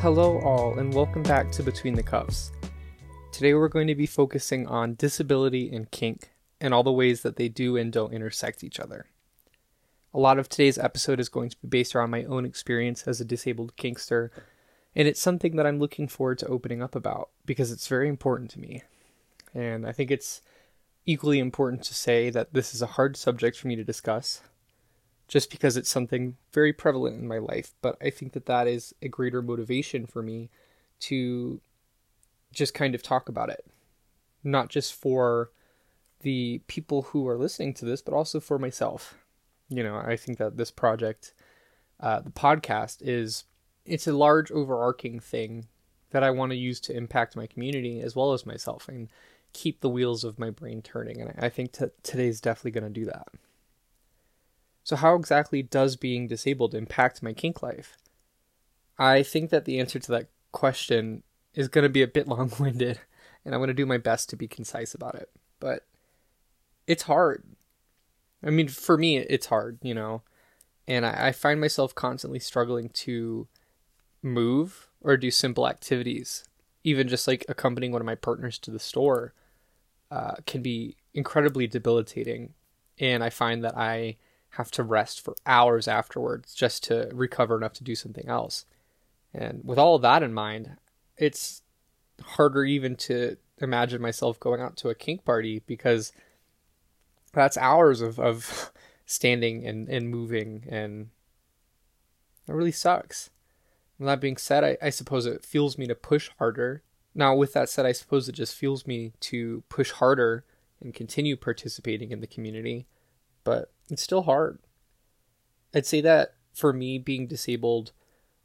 Hello, all, and welcome back to Between the Cuffs. Today we're going to be focusing on disability and kink and all the ways that they do and don't intersect each other. A lot of today's episode is going to be based around my own experience as a disabled kinkster, and it's something that I'm looking forward to opening up about because it's very important to me. And I think it's equally important to say that this is a hard subject for me to discuss just because it's something very prevalent in my life, but I think that that is a greater motivation for me to just kind of talk about it. Not just for the people who are listening to this, but also for myself. You know, I think that this project, uh, the podcast, is it's a large overarching thing that I want to use to impact my community as well as myself and keep the wheels of my brain turning. And I think t- today's definitely going to do that. So, how exactly does being disabled impact my kink life? I think that the answer to that question is going to be a bit long winded, and I'm going to do my best to be concise about it. But it's hard. I mean, for me, it's hard, you know, and I, I find myself constantly struggling to move or do simple activities. Even just like accompanying one of my partners to the store uh, can be incredibly debilitating. And I find that I have to rest for hours afterwards just to recover enough to do something else. And with all of that in mind, it's harder even to imagine myself going out to a kink party because that's hours of, of standing and, and moving and it really sucks. With that being said, I, I suppose it fuels me to push harder. Now, with that said, I suppose it just fuels me to push harder and continue participating in the community, but it's still hard. I'd say that for me, being disabled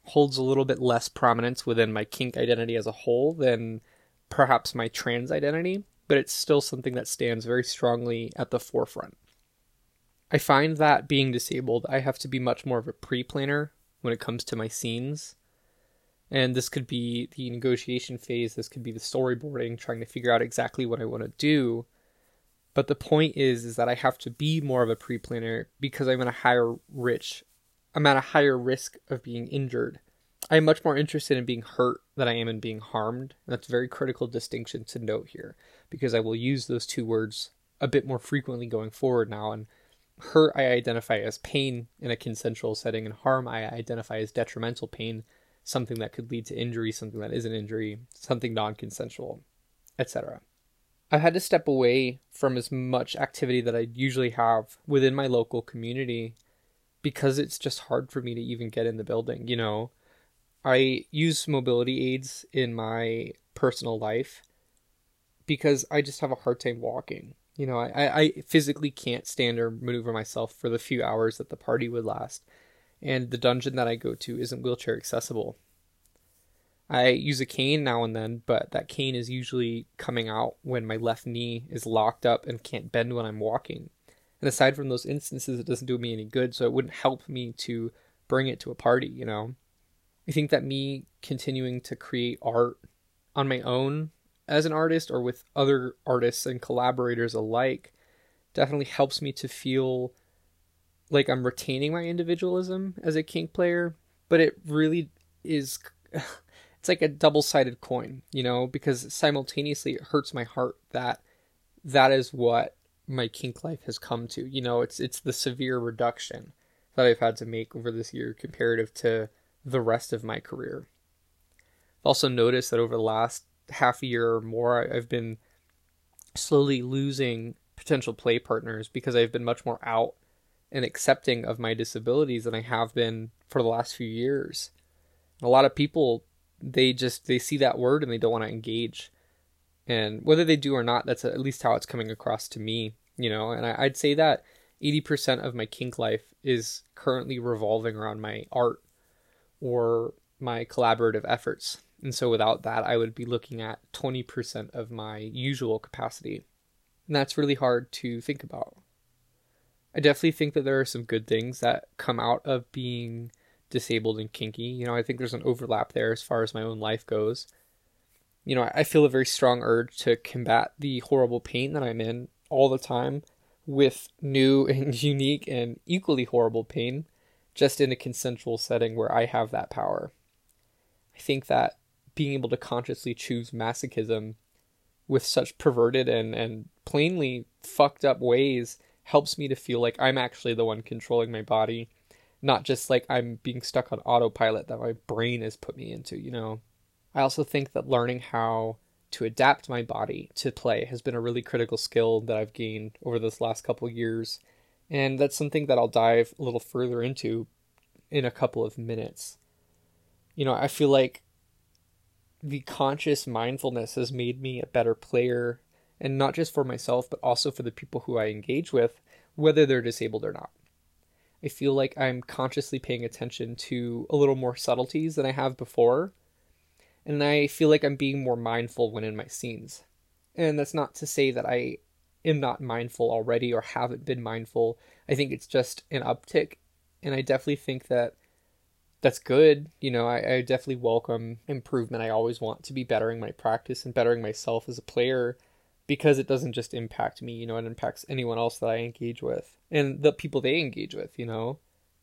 holds a little bit less prominence within my kink identity as a whole than perhaps my trans identity, but it's still something that stands very strongly at the forefront. I find that being disabled, I have to be much more of a pre planner when it comes to my scenes. And this could be the negotiation phase, this could be the storyboarding, trying to figure out exactly what I want to do. But the point is is that I have to be more of a pre planner because I'm at a higher rich I'm at a higher risk of being injured. I am much more interested in being hurt than I am in being harmed. That's a very critical distinction to note here because I will use those two words a bit more frequently going forward now. And hurt I identify as pain in a consensual setting, and harm I identify as detrimental pain, something that could lead to injury, something that is an injury, something non consensual, etc. I've had to step away from as much activity that I usually have within my local community because it's just hard for me to even get in the building, you know. I use mobility aids in my personal life because I just have a hard time walking. You know, I, I physically can't stand or maneuver myself for the few hours that the party would last. And the dungeon that I go to isn't wheelchair accessible. I use a cane now and then, but that cane is usually coming out when my left knee is locked up and can't bend when I'm walking. And aside from those instances, it doesn't do me any good, so it wouldn't help me to bring it to a party, you know? I think that me continuing to create art on my own as an artist or with other artists and collaborators alike definitely helps me to feel like I'm retaining my individualism as a kink player, but it really is it's like a double-sided coin, you know, because simultaneously it hurts my heart that that is what my kink life has come to. You know, it's it's the severe reduction that I've had to make over this year comparative to the rest of my career. I've also noticed that over the last half a year or more, I've been slowly losing potential play partners because I've been much more out and accepting of my disabilities than I have been for the last few years. A lot of people they just they see that word and they don't want to engage. And whether they do or not, that's at least how it's coming across to me, you know. And I, I'd say that 80% of my kink life is currently revolving around my art or my collaborative efforts. And so without that, I would be looking at 20% of my usual capacity. And that's really hard to think about. I definitely think that there are some good things that come out of being disabled and kinky. You know, I think there's an overlap there as far as my own life goes. You know, I feel a very strong urge to combat the horrible pain that I'm in all the time with new and unique and equally horrible pain just in a consensual setting where I have that power. I think that being able to consciously choose masochism with such perverted and, and plainly fucked up ways helps me to feel like I'm actually the one controlling my body, not just like I'm being stuck on autopilot that my brain has put me into, you know. I also think that learning how to adapt my body to play has been a really critical skill that I've gained over this last couple years. And that's something that I'll dive a little further into in a couple of minutes. You know, I feel like the conscious mindfulness has made me a better player, and not just for myself, but also for the people who I engage with, whether they're disabled or not. I feel like I'm consciously paying attention to a little more subtleties than I have before, and I feel like I'm being more mindful when in my scenes. And that's not to say that I am not mindful already or haven't been mindful. I think it's just an uptick, and I definitely think that that's good. You know, I, I definitely welcome improvement. I always want to be bettering my practice and bettering myself as a player because it doesn't just impact me, you know, it impacts anyone else that I engage with and the people they engage with, you know.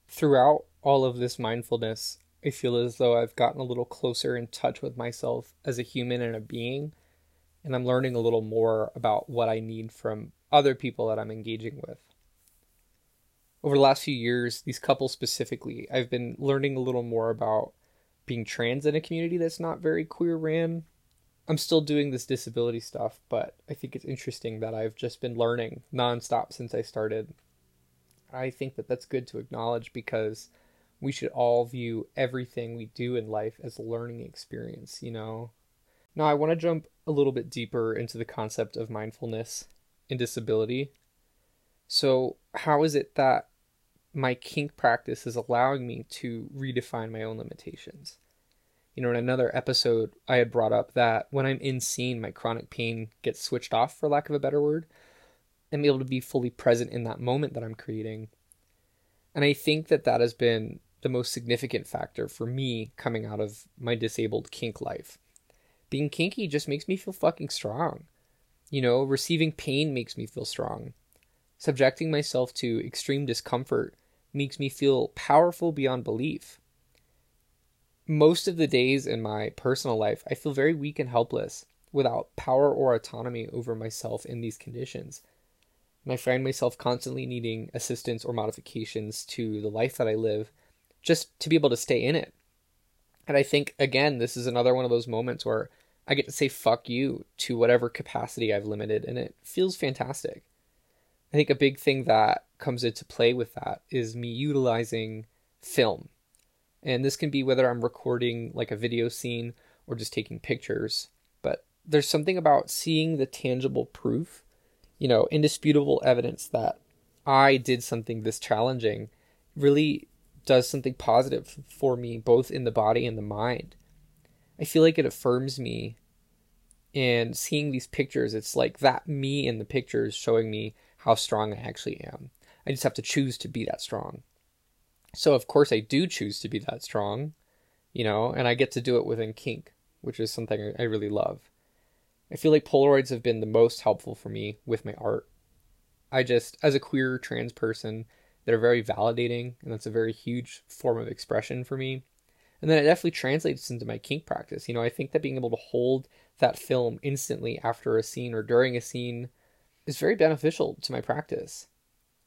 Throughout all of this mindfulness, I feel as though I've gotten a little closer in touch with myself as a human and a being, and I'm learning a little more about what I need from other people that I'm engaging with over the last few years, these couples specifically, I've been learning a little more about being trans in a community that's not very queer ran. I'm still doing this disability stuff, but I think it's interesting that I've just been learning nonstop since I started. I think that that's good to acknowledge because we should all view everything we do in life as a learning experience, you know? Now, I want to jump a little bit deeper into the concept of mindfulness and disability. So, how is it that my kink practice is allowing me to redefine my own limitations. You know, in another episode, I had brought up that when I'm in scene, my chronic pain gets switched off, for lack of a better word, be able to be fully present in that moment that I'm creating. And I think that that has been the most significant factor for me coming out of my disabled kink life. Being kinky just makes me feel fucking strong. You know, receiving pain makes me feel strong. Subjecting myself to extreme discomfort makes me feel powerful beyond belief. Most of the days in my personal life, I feel very weak and helpless without power or autonomy over myself in these conditions. And I find myself constantly needing assistance or modifications to the life that I live just to be able to stay in it. And I think, again, this is another one of those moments where I get to say fuck you to whatever capacity I've limited, and it feels fantastic. I think a big thing that comes into play with that is me utilizing film. And this can be whether I'm recording like a video scene or just taking pictures. But there's something about seeing the tangible proof, you know, indisputable evidence that I did something this challenging really does something positive for me, both in the body and the mind. I feel like it affirms me. And seeing these pictures, it's like that me in the pictures showing me how strong I actually am. I just have to choose to be that strong. So, of course, I do choose to be that strong, you know, and I get to do it within kink, which is something I really love. I feel like Polaroids have been the most helpful for me with my art. I just, as a queer trans person, they're very validating, and that's a very huge form of expression for me. And then it definitely translates into my kink practice. You know, I think that being able to hold that film instantly after a scene or during a scene is very beneficial to my practice.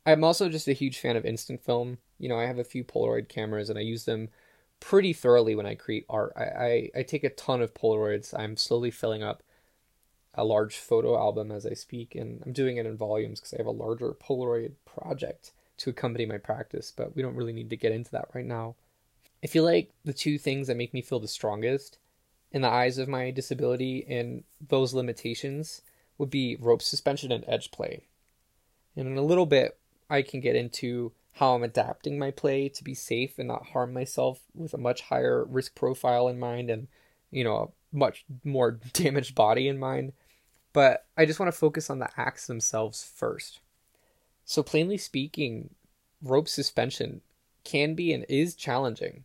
I'm also just a huge fan of instant film. You know, I have a few Polaroid cameras and I use them pretty thoroughly when I create art. I, I, I take a ton of Polaroids. I'm slowly filling up a large photo album as I speak, and I'm doing it in volumes because I have a larger Polaroid project to accompany my practice, but we don't really need to get into that right now. I feel like the two things that make me feel the strongest in the eyes of my disability and those limitations would be rope suspension and edge play. And in a little bit, I can get into how I'm adapting my play to be safe and not harm myself with a much higher risk profile in mind and, you know, a much more damaged body in mind. But I just want to focus on the acts themselves first. So, plainly speaking, rope suspension can be and is challenging.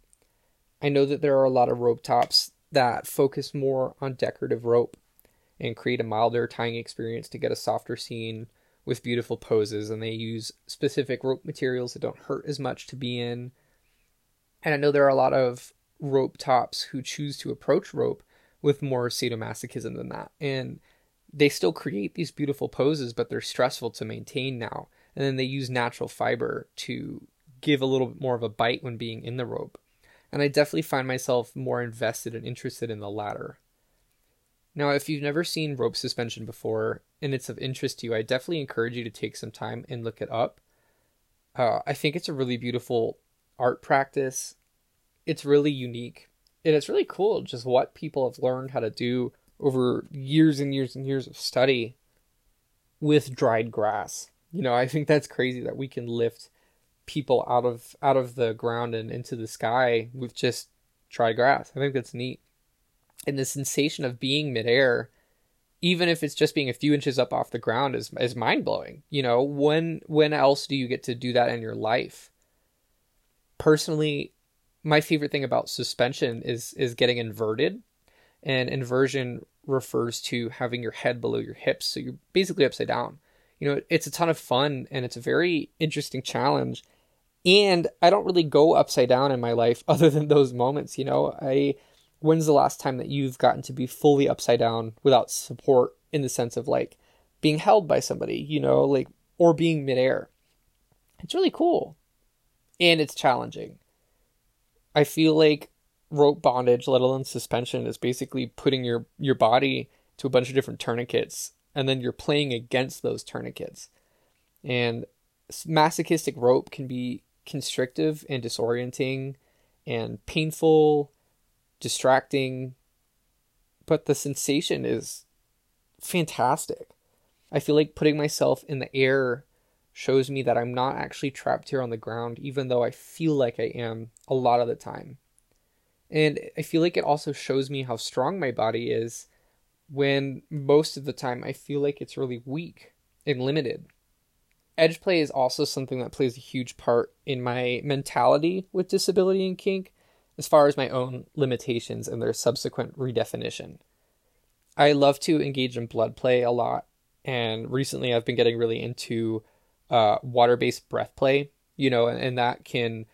I know that there are a lot of rope tops that focus more on decorative rope and create a milder tying experience to get a softer scene with beautiful poses. And they use specific rope materials that don't hurt as much to be in. And I know there are a lot of rope tops who choose to approach rope with more sadomasochism than that. And they still create these beautiful poses, but they're stressful to maintain now. And then they use natural fiber to give a little bit more of a bite when being in the rope. And I definitely find myself more invested and interested in the latter. Now, if you've never seen rope suspension before and it's of interest to you, I definitely encourage you to take some time and look it up. Uh, I think it's a really beautiful art practice. It's really unique. And it's really cool just what people have learned how to do over years and years and years of study with dried grass. You know, I think that's crazy that we can lift people out of out of the ground and into the sky with just dry grass. I think that's neat. And the sensation of being midair, even if it's just being a few inches up off the ground, is is mind blowing. You know, when when else do you get to do that in your life? Personally, my favorite thing about suspension is is getting inverted and inversion refers to having your head below your hips so you're basically upside down you know it's a ton of fun and it's a very interesting challenge and i don't really go upside down in my life other than those moments you know i when's the last time that you've gotten to be fully upside down without support in the sense of like being held by somebody you know like or being midair? It's really cool. And it's challenging. I feel like rope bondage, let alone suspension, is basically putting your your body to a bunch of different tourniquets, and then you're playing against those tourniquets. And masochistic rope can be constrictive and disorienting, and painful, distracting, but the sensation is fantastic. I feel like putting myself in the air shows me that I'm not actually trapped here on the ground, even though I feel like I am a lot of the time. And I feel like it also shows me how strong my body is when most of the time I feel like it's really weak and limited. Edge play is also something that plays a huge part in my mentality with disability and kink, as far as my own limitations and their subsequent redefinition. I love to engage in blood play a lot, and recently I've been getting really into uh, water based breath play, you know, and, and that can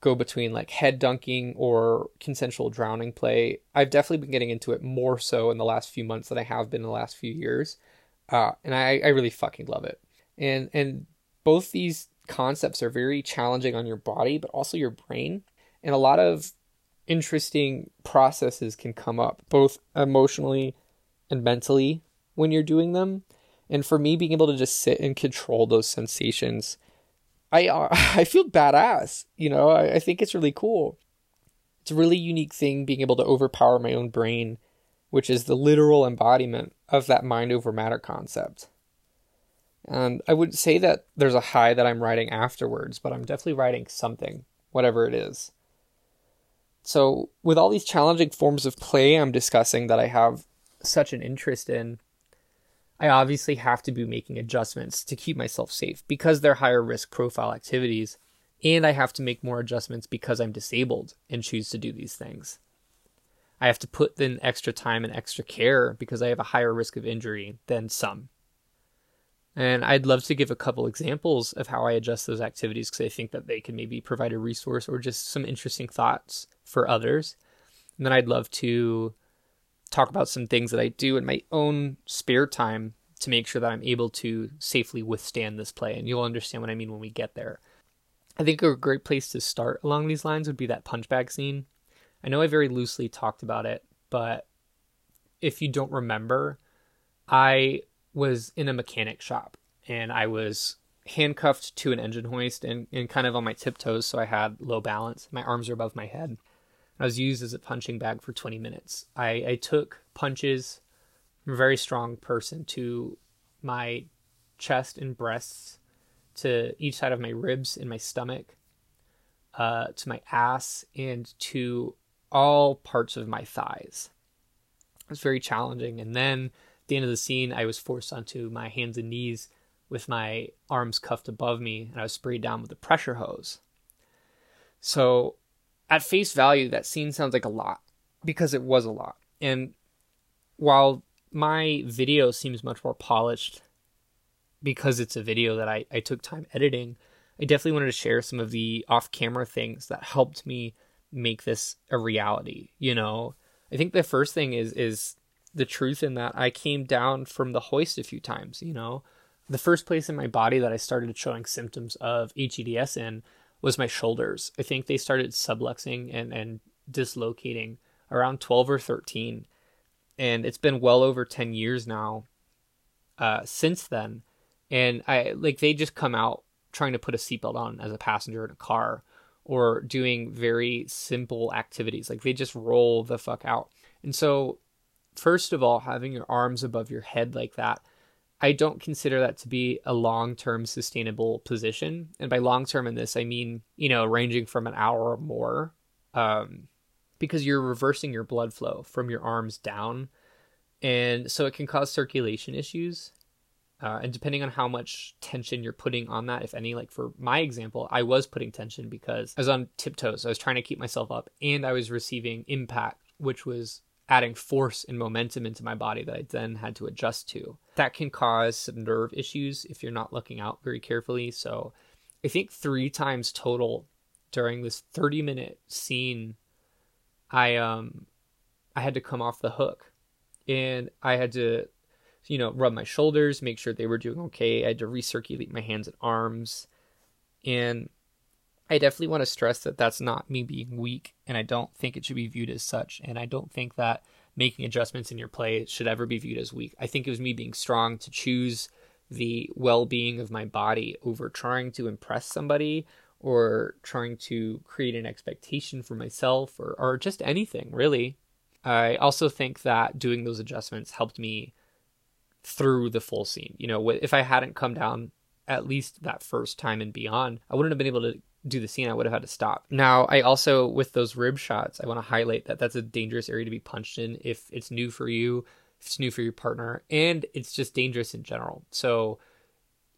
go between like head dunking or consensual drowning play. I've definitely been getting into it more so in the last few months than I have been in the last few years. Uh, and I, I really fucking love it. And and both these concepts are very challenging on your body, but also your brain. And a lot of interesting processes can come up, both emotionally and mentally, when you're doing them. And for me, being able to just sit and control those sensations I uh, I feel badass. You know, I, I think it's really cool. It's a really unique thing being able to overpower my own brain, which is the literal embodiment of that mind over matter concept. And I would say that there's a high that I'm riding afterwards, but I'm definitely riding something, whatever it is. So, with all these challenging forms of play I'm discussing that I have such an interest in, I obviously have to be making adjustments to keep myself safe because they're higher risk profile activities. And I have to make more adjustments because I'm disabled and choose to do these things. I have to put in extra time and extra care because I have a higher risk of injury than some. And I'd love to give a couple examples of how I adjust those activities because I think that they can maybe provide a resource or just some interesting thoughts for others. And then I'd love to talk about some things that I do in my own spare time to make sure that I'm able to safely withstand this play. And you'll understand what I mean when we get there. I think a great place to start along these lines would be that punch bag scene. I know I very loosely talked about it, but if you don't remember, I was in a mechanic shop and I was handcuffed to an engine hoist and, and kind of on my tiptoes, so I had low balance. My arms are above my head. I was used as a punching bag for 20 minutes. I, I took punches from a very strong person to my chest and breasts, to each side of my ribs and my stomach, uh, to my ass, and to all parts of my thighs. It was very challenging. And then the end of the scene, I was forced onto my hands and knees with my arms cuffed above me, and I was sprayed down with a pressure hose. So at face value, that scene sounds like a lot because it was a lot. And while my video seems much more polished because it's a video that I, I took time editing, I definitely wanted to share some of the off camera things that helped me make this a reality, you know. I think the first thing is is the truth in that I came down from the hoist a few times, you know. The first place in my body that I started showing symptoms of HEDS in was my shoulders. I think they started subluxing and, and dislocating around 12 or 13. And it's been well over 10 years now uh, since then. And I like they just come out trying to put a seatbelt on as a passenger in a car or doing very simple activities. Like they just roll the fuck out. And so, first of all, having your arms above your head like that, I don't consider that to be a long term sustainable position. And by long term in this, I mean, you know, ranging from an hour or more. Um, because you're reversing your blood flow from your arms down. And so it can cause circulation issues. Uh, and depending on how much tension you're putting on that, if any, like for my example, I was putting tension because I was on tiptoes. I was trying to keep myself up and I was receiving impact, which was adding force and momentum into my body that I then had to adjust to. That can cause some nerve issues if you're not looking out very carefully. So I think three times total during this 30 minute scene, I, um, I had to come off the hook and I had to you know, rub my shoulders, make sure they were doing okay. I had to recirculate my hands and arms. And I definitely want to stress that that's not me being weak, and I don't think it should be viewed as such. And I don't think that making adjustments in your play should ever be viewed as weak. I think it was me being strong to choose the well being of my body over trying to impress somebody or trying to create an expectation for myself or, or just anything, really. I also think that doing those adjustments helped me through the full scene. You know, if I hadn't come down at least that first time and beyond, I wouldn't have been able to do the scene. I would have had to stop. Now, I also, with those rib shots, I want to highlight that that's a dangerous area to be punched in if it's new for you, if it's new for your partner, and it's just dangerous in general. So,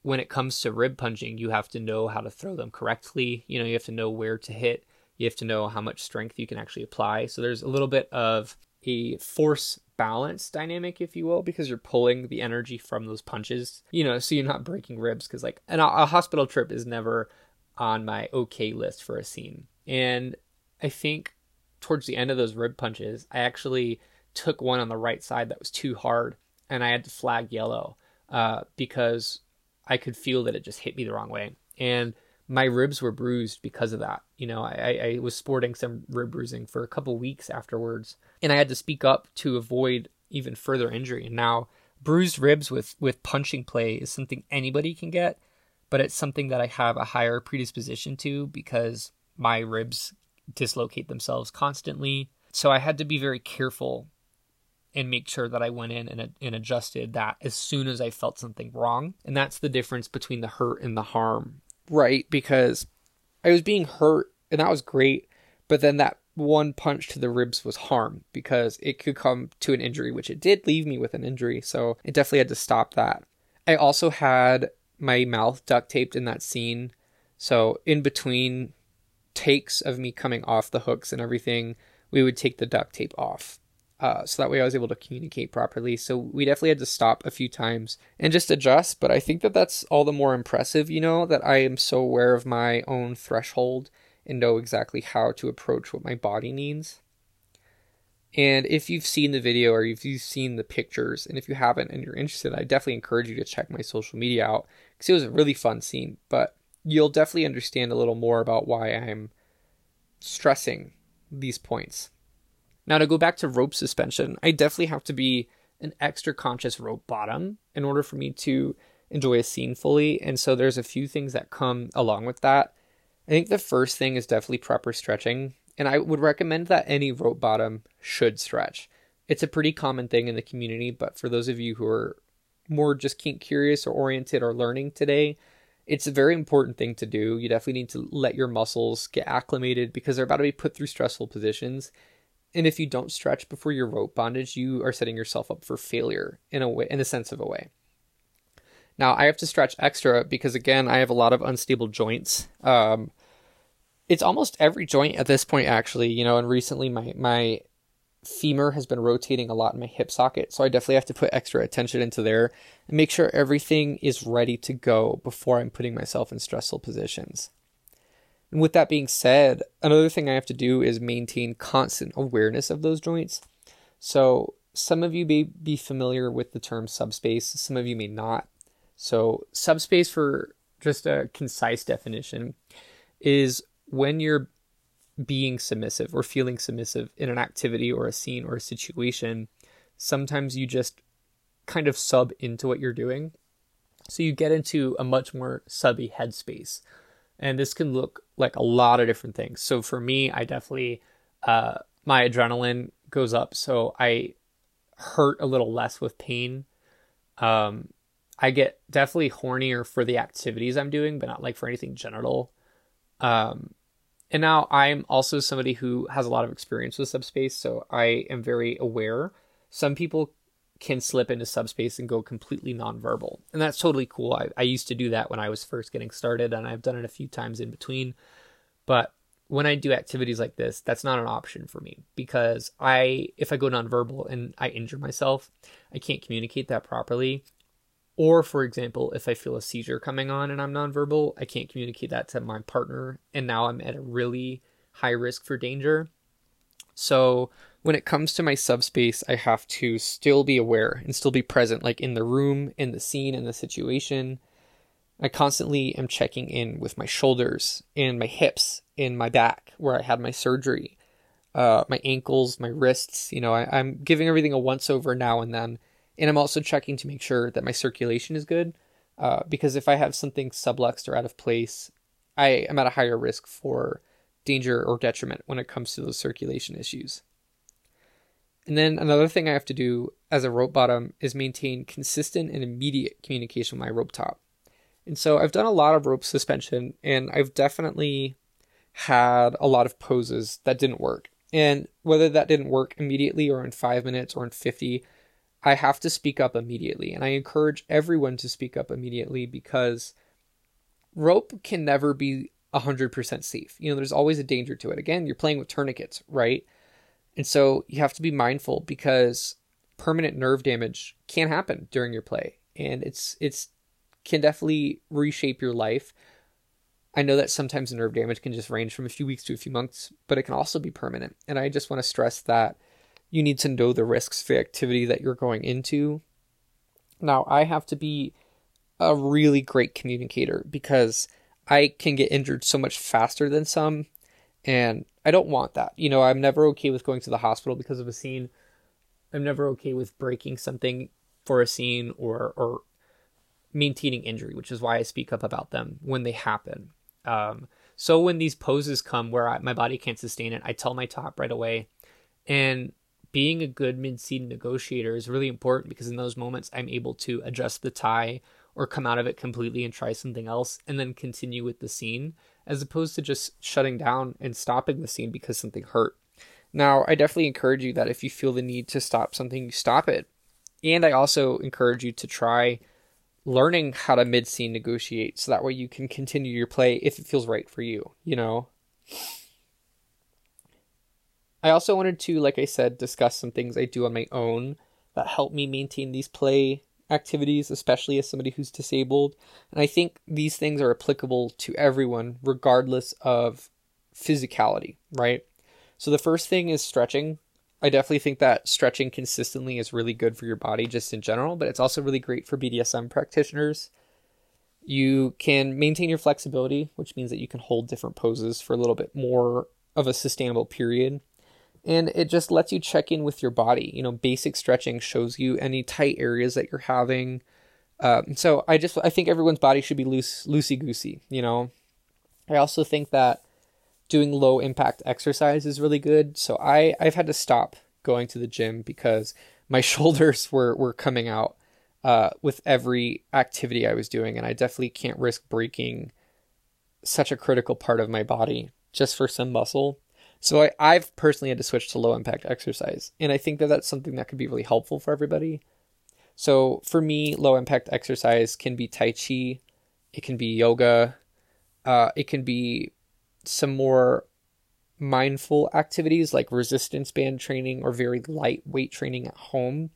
when it comes to rib punching, you have to know how to throw them correctly. You know, you have to know where to hit. You have to know how much strength you can actually apply. So, there's a little bit of a force balance dynamic, if you will, because you're pulling the energy from those punches, you know, so you're not breaking ribs. Because, like, and a, a hospital trip is never on my okay list for a scene. And I think towards the end of those rib punches, I actually took one on the right side that was too hard and I had to flag yellow uh, because I could feel that it just hit me the wrong way. And my ribs were bruised because of that. You know, I, I was sporting some rib bruising for a couple weeks afterwards, and I had to speak up to avoid even further injury. And now, bruised ribs with with punching play is something anybody can get, but it's something that I have a higher predisposition to because my ribs dislocate themselves constantly. So I had to be very careful and make sure that I went in and, and adjusted that as soon as I felt something wrong. And that's the difference between the hurt and the harm right because I was being hurt and that was great, but then that one punch to the ribs was harm because it could come to an injury, which it did leave me with an injury. So it definitely had to stop that. I also had my mouth duct taped in that scene. So in between takes of me coming off the hooks and everything, we would take the duct tape off. Uh, so that way I was able to communicate properly. So we definitely had to stop a few times and just adjust. But I think that that's all the more impressive, you know, that I am so aware of my own threshold and know exactly how to approach what my body needs. And if you've seen the video or if you've seen the pictures, and if you haven't and you're interested, I definitely encourage you to check my social media out because it was a really fun scene. But you'll definitely understand a little more about why I'm stressing these points. Now, to go back to rope suspension, I definitely have to be an extra conscious rope bottom in order for me to enjoy a scene fully. And so there's a few things that come along with that. I think the first thing is definitely proper stretching. And I would recommend that any rope bottom should stretch. It's a pretty common thing in the community, but for those of you who are more just kink curious or oriented or learning today, it's a very important thing to do. You definitely need to let your muscles get acclimated because they're about to be put through stressful positions and if you don't stretch before your rope bondage, you are setting yourself up for failure in a way, in a sense of a way. Now I have to stretch extra because again I have a lot of unstable joints. Um, it's almost every joint at this point actually, you know. And recently my my femur has been rotating a lot in my hip socket, so I definitely have to put extra attention into there and make sure everything is ready to go before I'm putting myself in stressful positions. And with that being said, another thing I have to do is maintain constant awareness of those joints. So, some of you may be familiar with the term subspace, some of you may not. So, subspace, for just a concise definition, is when you're being submissive or feeling submissive in an activity or a scene or a situation, sometimes you just kind of sub into what you're doing. So you get into a much more subby headspace. And this can look like a lot of different things. So for me, I definitely, uh, my adrenaline goes up. So I hurt a little less with pain. Um, I get definitely hornier for the activities I'm doing, but not like for anything genital. Um, and now I'm also somebody who has a lot of experience with subspace, so I am very aware. Some people can slip into subspace and go completely nonverbal, and that's totally cool. I, I used to do that when I was first getting started, and I've done it a few times in between. But when I do activities like this, that's not an option for me because I, if I go nonverbal and I injure myself, I can't communicate that properly. Or, for example, if I feel a seizure coming on and I'm nonverbal, I can't communicate that to my partner, and now I'm at a really high risk for danger. So, when it comes to my subspace, I have to still be aware and still be present, like in the room, in the scene, in the situation. I constantly am checking in with my shoulders and my hips and my back where I had my surgery, uh, my ankles, my wrists. You know, I, I'm giving everything a once over now and then and I'm also checking to make sure that my circulation is good. Uh, because if I have something subluxed or out of place, I am at a higher risk for danger or detriment when it comes to those circulation issues. And then another thing I have to do as a rope bottom is maintain consistent and immediate communication with my rope top. And so I've done a lot of rope suspension and I've definitely had a lot of poses that didn't work. And whether that didn't work immediately or in five minutes or in 50, I have to speak up immediately. And I encourage everyone to speak up immediately because rope can never be 100% safe. You know, there's always a danger to it. Again, you're playing with tourniquets, right? And so you have to be mindful because permanent nerve damage can happen during your play and it's it's can definitely reshape your life. I know that sometimes nerve damage can just range from a few weeks to a few months, but it can also be permanent. And I just want to stress that you need to know the risks for the activity that you're going into. Now, I have to be a really great communicator because I can get injured so much faster than some, and I don't want that. You know, I'm never okay with going to the hospital because of a scene. I'm never okay with breaking something for a scene or or maintaining injury, which is why I speak up about them when they happen. Um, so when these poses come where I, my body can't sustain it, I tell my top right away, and being a good mid-scene negotiator is really important because in those moments I'm able to adjust the tie or come out of it completely and try something else and then continue with the scene as opposed to just shutting down and stopping the scene because something hurt. Now, I definitely encourage you that if you feel the need to stop something, you stop it. And I also encourage you to try learning how to mid scene negotiate so that way you can continue your play if it feels right for you, you know? I also wanted to, like I said, discuss some things I do on my own that help me maintain these play activities, especially as somebody who's disabled. And I think these things are applicable to everyone, regardless of physicality, right? So the first thing is stretching. I definitely think that stretching consistently is really good for your body just in general, but it's also really great for BDSM practitioners. You can maintain your flexibility, which means that you can hold different poses for a little bit more of a sustainable period and it just lets you check in with your body. You know, basic stretching shows you any tight areas that you're having. Um, so I just I think everyone's body should be loose loosey goosey. You know, I also think that doing low impact exercise is really good. So I I've had to stop going to the gym because my shoulders were were coming out uh, with every activity I was doing, and I definitely can't risk breaking such a critical part of my body just for some muscle. So I, I've personally had to switch to low impact exercise, and I think that that's something that could be really helpful for everybody. So for me, low impact exercise can be Tai Chi, it can be yoga, uh, it can be some more mindful activities like resistance band training or very light weight training at home.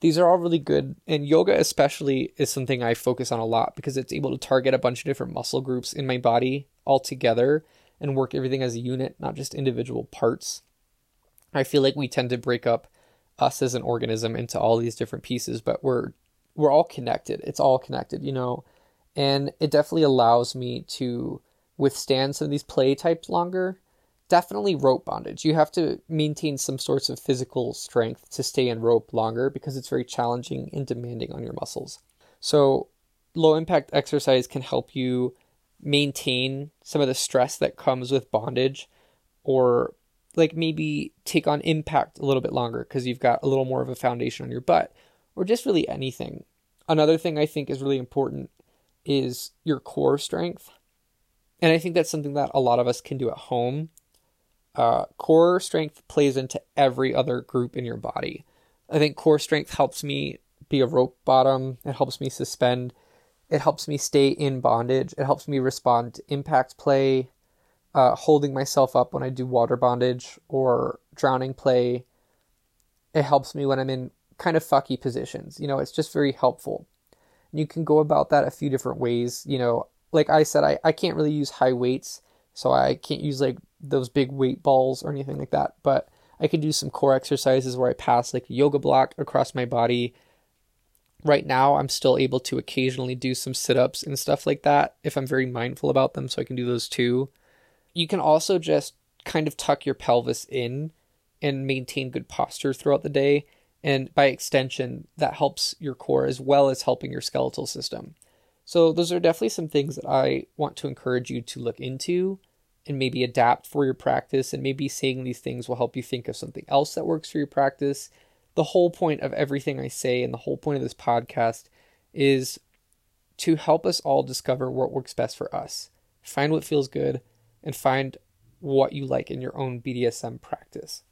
These are all really good, and yoga especially is something I focus on a lot because it's able to target a bunch of different muscle groups in my body all together and work everything as a unit, not just individual parts. I feel like we tend to break up us as an organism into all these different pieces, but we're we're all connected. It's all connected, you know. And it definitely allows me to withstand some of these play types longer. Definitely rope bondage. You have to maintain some sorts of physical strength to stay in rope longer because it's very challenging and demanding on your muscles. So, low impact exercise can help you maintain some of the stress that comes with bondage or like maybe take on impact a little bit longer because you've got a little more of a foundation on your butt or just really anything. Another thing I think is really important is your core strength. And I think that's something that a lot of us can do at home. Uh, core strength plays into every other group in your body. I think core strength helps me be a rope bottom, it helps me suspend, it helps me stay in bondage, it helps me respond to impact play, uh, holding myself up when I do water bondage or drowning play. It helps me when I'm in kind of fucky positions. You know, it's just very helpful. You can go about that a few different ways. You know, like I said, I, I can't really use high weights, so I can't use like those big weight balls or anything like that. But I can do some core exercises where I pass like a yoga block across my body. Right now, I'm still able to occasionally do some sit ups and stuff like that if I'm very mindful about them, so I can do those too. You can also just kind of tuck your pelvis in and maintain good posture throughout the day. And by extension, that helps your core as well as helping your skeletal system. So, those are definitely some things that I want to encourage you to look into and maybe adapt for your practice. And maybe saying these things will help you think of something else that works for your practice. The whole point of everything I say and the whole point of this podcast is to help us all discover what works best for us. Find what feels good and find what you like in your own BDSM practice.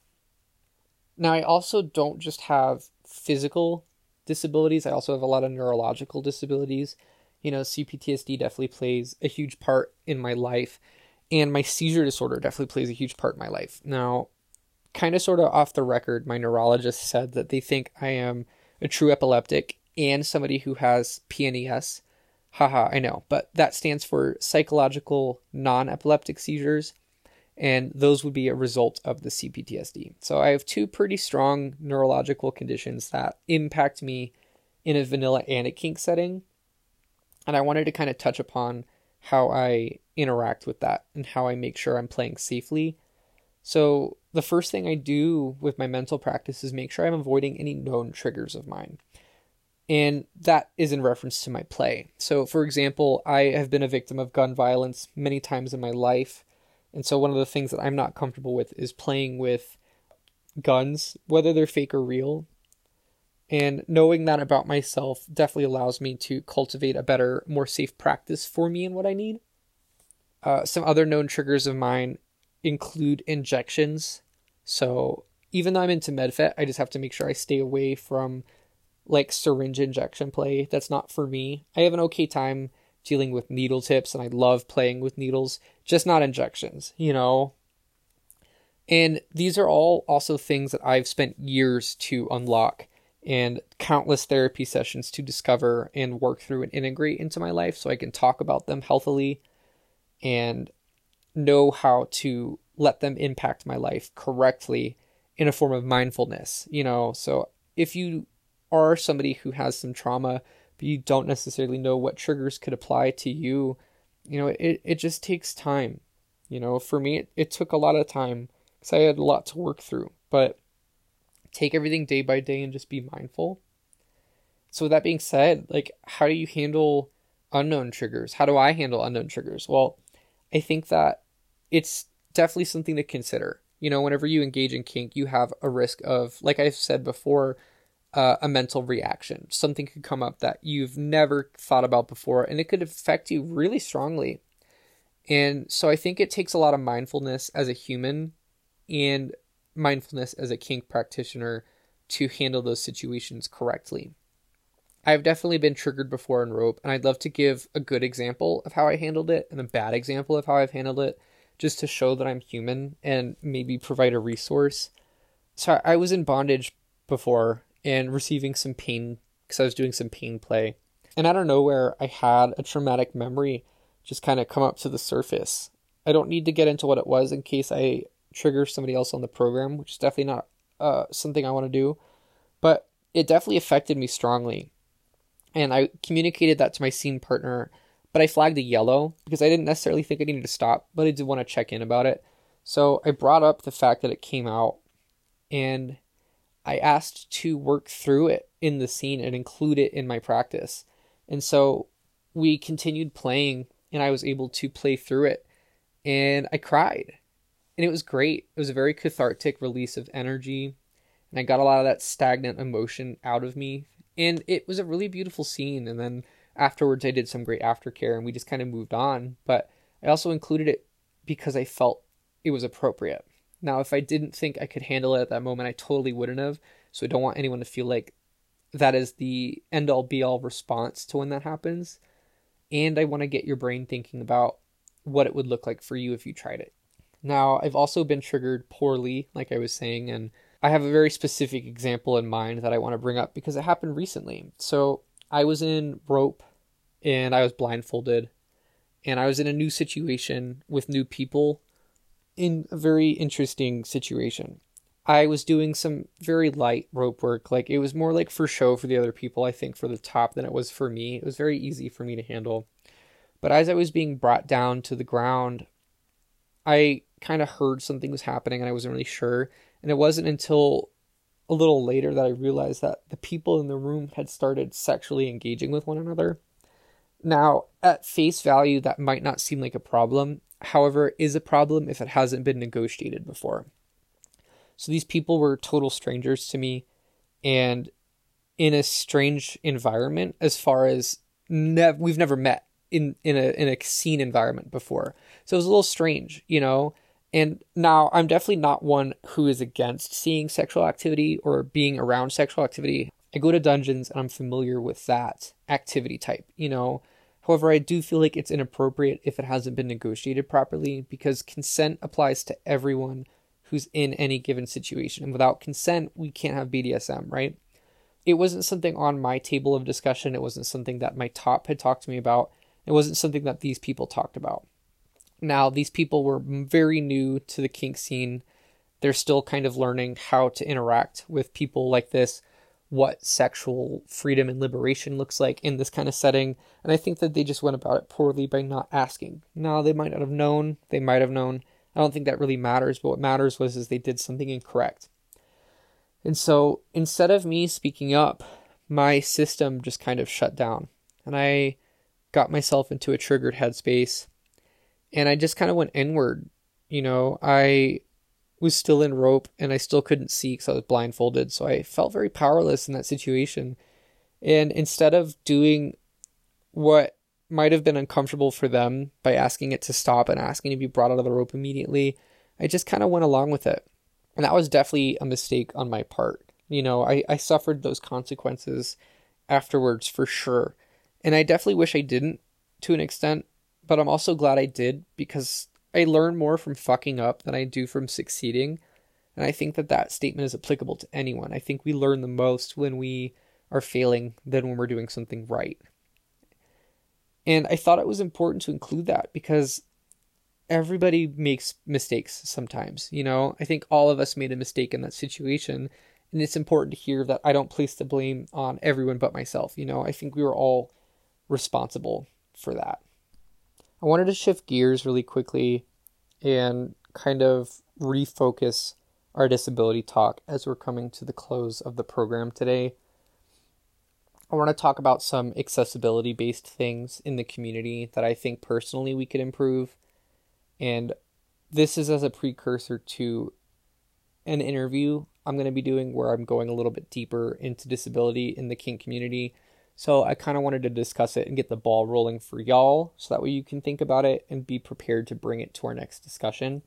Now, I also don't just have physical disabilities, I also have a lot of neurological disabilities. You know, CPTSD definitely plays a huge part in my life, and my seizure disorder definitely plays a huge part in my life. Now, kind of sort of off the record, my neurologist said that they think I am a true epileptic and somebody who has PNES Haha, I know, but that stands for psychological non epileptic seizures, and those would be a result of the CPTSD. So I have two pretty strong neurological conditions that impact me in a vanilla and a kink setting. And I wanted to kind of touch upon how I interact with that and how I make sure I'm playing safely. So, the first thing I do with my mental practice is make sure I'm avoiding any known triggers of mine and that is in reference to my play. So, for example, I have been a victim of gun violence many times in my life, and so one of the things that I'm not comfortable with is playing with guns, whether they're fake or real. And knowing that about myself definitely allows me to cultivate a better, more safe practice for me and what I need. Uh, some other known triggers of mine include injections. So even though I'm into MedFet, I just have to make sure I stay away from like syringe injection play. That's not for me. I have an okay time dealing with needle tips and I love playing with needles, just not injections, you know. And these are all also things that I've spent years to unlock and countless therapy sessions to discover and work through and integrate into my life so I can talk about them healthily and know how to let them impact my life correctly in a form of mindfulness, you know. So if you are somebody who has some trauma, but you don't necessarily know what triggers could apply to you, you know, it, it just takes time. You know, for me, it, it took a lot of time because I had a lot to work through, but take everything day by day and just be mindful. So, with that being said, like, how do you handle unknown triggers? How do I handle unknown triggers? Well, I think that it's definitely something to consider. You know, whenever you engage in kink, you have a risk of, like I've said before, uh, a mental reaction. Something could come up that you've never thought about before, and it could affect you really strongly. And so I think it takes a lot of mindfulness as a human and mindfulness as a kink practitioner to handle those situations correctly. I've definitely been triggered before in rope, and I'd love to give a good example of how I handled it and a bad example of how I've handled it just to show that I'm human and maybe provide a resource. So I was in bondage before and receiving some pain because I was doing some pain play. And out of nowhere, I had a traumatic memory just kind of come up to the surface. I don't need to get into what it was in case I trigger somebody else on the program, which is definitely not uh, something I want to do. But it definitely affected me strongly. And I communicated that to my scene partner, but I flagged a yellow because I didn't necessarily think I needed to stop, but I did want to check in about it. So I brought up the fact that it came out and I asked to work through it in the scene and include it in my practice. And so we continued playing and I was able to play through it and I cried. And it was great. It was a very cathartic release of energy and I got a lot of that stagnant emotion out of me. And it was a really beautiful scene. And then afterwards, I did some great aftercare and we just kind of moved on. But I also included it because I felt it was appropriate. Now, if I didn't think I could handle it at that moment, I totally wouldn't have. So I don't want anyone to feel like that is the end all be all response to when that happens. And I want to get your brain thinking about what it would look like for you if you tried it. Now, I've also been triggered poorly, like I was saying, and I have a very specific example in mind that I want to bring up because it happened recently. So I was in rope and I was blindfolded and I was in a new situation with new people in a very interesting situation. I was doing some very light rope work. Like it was more like for show for the other people, I think, for the top than it was for me. It was very easy for me to handle. But as I was being brought down to the ground, I kind of heard something was happening and I wasn't really sure. And it wasn't until a little later that I realized that the people in the room had started sexually engaging with one another. Now, at face value, that might not seem like a problem. However, is a problem if it hasn't been negotiated before. So these people were total strangers to me and in a strange environment as far as nev- we've never met in in a in a scene environment before. So it was a little strange, you know. And now I'm definitely not one who is against seeing sexual activity or being around sexual activity. I go to dungeons and I'm familiar with that activity type, you know. However, I do feel like it's inappropriate if it hasn't been negotiated properly because consent applies to everyone who's in any given situation. And without consent, we can't have BDSM, right? It wasn't something on my table of discussion. It wasn't something that my top had talked to me about. It wasn't something that these people talked about. Now, these people were very new to the kink scene. They're still kind of learning how to interact with people like this, what sexual freedom and liberation looks like in this kind of setting. And I think that they just went about it poorly by not asking. Now, they might not have known, they might have known. I don't think that really matters, but what matters was is they did something incorrect. And so instead of me speaking up, my system just kind of shut down. And I got myself into a triggered headspace and I just kind of went inward. You know, I was still in rope and I still couldn't see because I was blindfolded. So I felt very powerless in that situation. And instead of doing what might have been uncomfortable for them by asking it to stop and asking to be brought out of the rope immediately, I just kind of went along with it. And that was definitely a mistake on my part. You know, I, I suffered those consequences afterwards for sure. And I definitely wish I didn't to an extent but I'm also glad I did because I learn more from fucking up than I do from succeeding. And I think that that statement is applicable to anyone. I think we learn the most when we are failing than when we're doing something right. And I thought it was important to include that because everybody makes mistakes sometimes. You know, I think all of us made a mistake in that situation. And it's important to hear that I don't place the blame on everyone but myself. You know, I think we were all responsible for that. I wanted to shift gears really quickly and kind of refocus our disability talk as we're coming to the close of the program today. I want to talk about some accessibility based things in the community that I think personally we could improve. And this is as a precursor to an interview I'm going to be doing where I'm going a little bit deeper into disability in the kink community so I kind of wanted to discuss it and get the ball rolling for y'all so that way you can think about it and be prepared to bring it to our next discussion.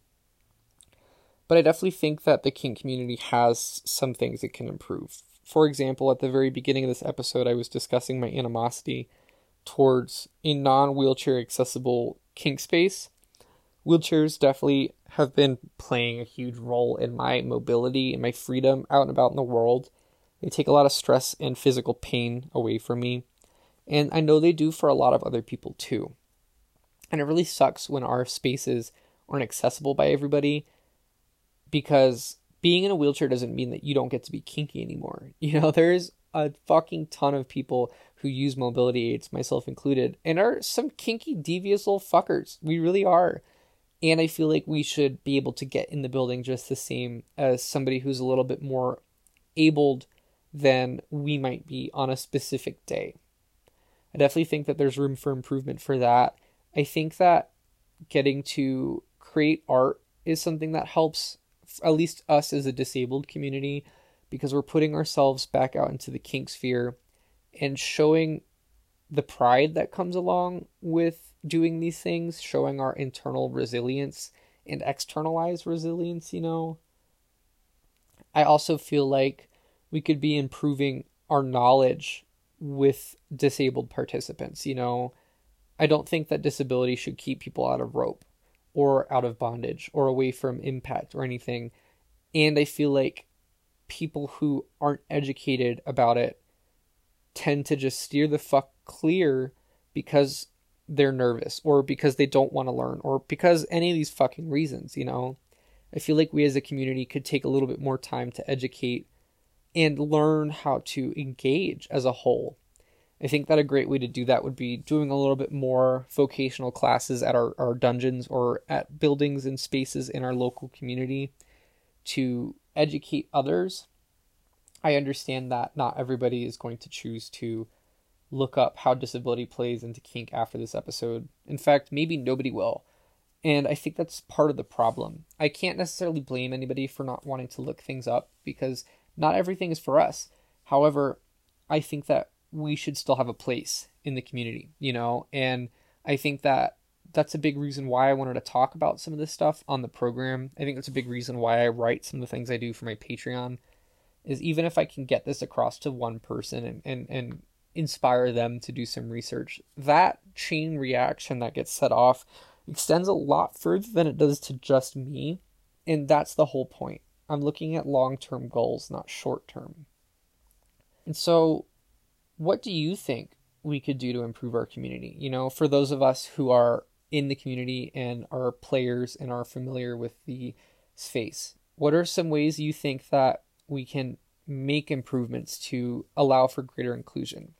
But I definitely think that the kink community has some things it can improve. For example, at the very beginning of this episode, I was discussing my animosity towards a non wheelchair accessible kink space. Wheelchairs definitely have been playing a huge role in my mobility and my freedom out and about in the world. They take a lot of stress and physical pain away from me. And I know they do for a lot of other people too. And it really sucks when our spaces aren't accessible by everybody because being in a wheelchair doesn't mean that you don't get to be kinky anymore. You know, there's a fucking ton of people who use mobility aids, myself included, and are some kinky, devious little fuckers. We really are. And I feel like we should be able to get in the building just the same as somebody who's a little bit more abled than we might be on a specific day. I definitely think that there's room for improvement for that. I think that getting to create art is something that helps at least us as a disabled community because we're putting ourselves back out into the kink sphere and showing the pride that comes along with doing these things, showing our internal resilience and externalized resilience, you know. I also feel like we could be improving our knowledge with disabled participants, you know. I don't think that disability should keep people out of rope or out of bondage or away from impact or anything. And I feel like people who aren't educated about it tend to just steer the fuck clear because they're nervous or because they don't want to learn or because any of these fucking reasons, you know. I feel like we as a community could take a little bit more time to educate and learn how to engage as a whole. I think that a great way to do that would be doing a little bit more vocational classes at our, our dungeons or at buildings and spaces in our local community to educate others. I understand that not everybody is going to choose to look up how disability plays into kink after this episode. In fact, maybe nobody will. And I think that's part of the problem. I can't necessarily blame anybody for not wanting to look things up because not everything is for us. However, I think that we should still have a place in the community, you know, and I think that that's a big reason why I wanted to talk about some of this stuff on the program. I think that's a big reason why I write some of the things I do for my Patreon. Is even if I can get this across to one person and, and, and inspire them to do some research, that chain reaction that gets set off extends a lot further than it does to just me. And that's the whole point. I'm looking at long term goals, not short term. And so, what do you think we could do to improve our community? You know, for those of us who are in the community and are players and are familiar with the space, what are some ways you think that we can make improvements to allow for greater inclusion?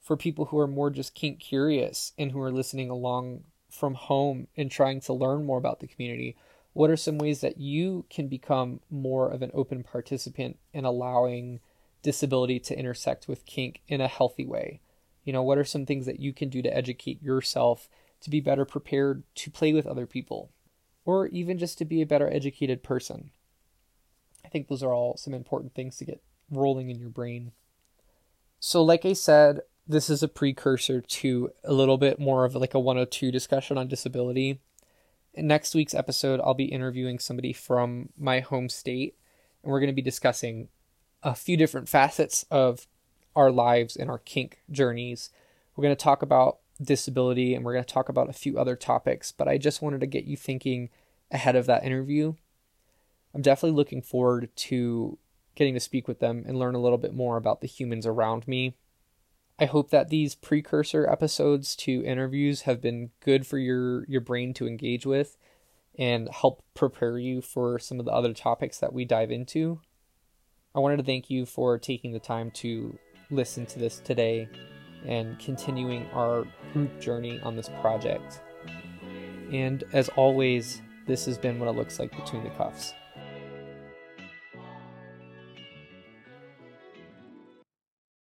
For people who are more just kink curious and who are listening along from home and trying to learn more about the community, what are some ways that you can become more of an open participant in allowing disability to intersect with kink in a healthy way? You know, what are some things that you can do to educate yourself to be better prepared to play with other people? Or even just to be a better educated person? I think those are all some important things to get rolling in your brain. So, like I said, this is a precursor to a little bit more of like a 102 discussion on disability. Next week's episode, I'll be interviewing somebody from my home state, and we're going to be discussing a few different facets of our lives and our kink journeys. We're going to talk about disability and we're going to talk about a few other topics, but I just wanted to get you thinking ahead of that interview. I'm definitely looking forward to getting to speak with them and learn a little bit more about the humans around me I hope that these precursor episodes to interviews have been good for your your brain to engage with and help prepare you for some of the other topics that we dive into. I wanted to thank you for taking the time to listen to this today and continuing our group journey on this project. And as always, this has been what it looks like between the cuffs.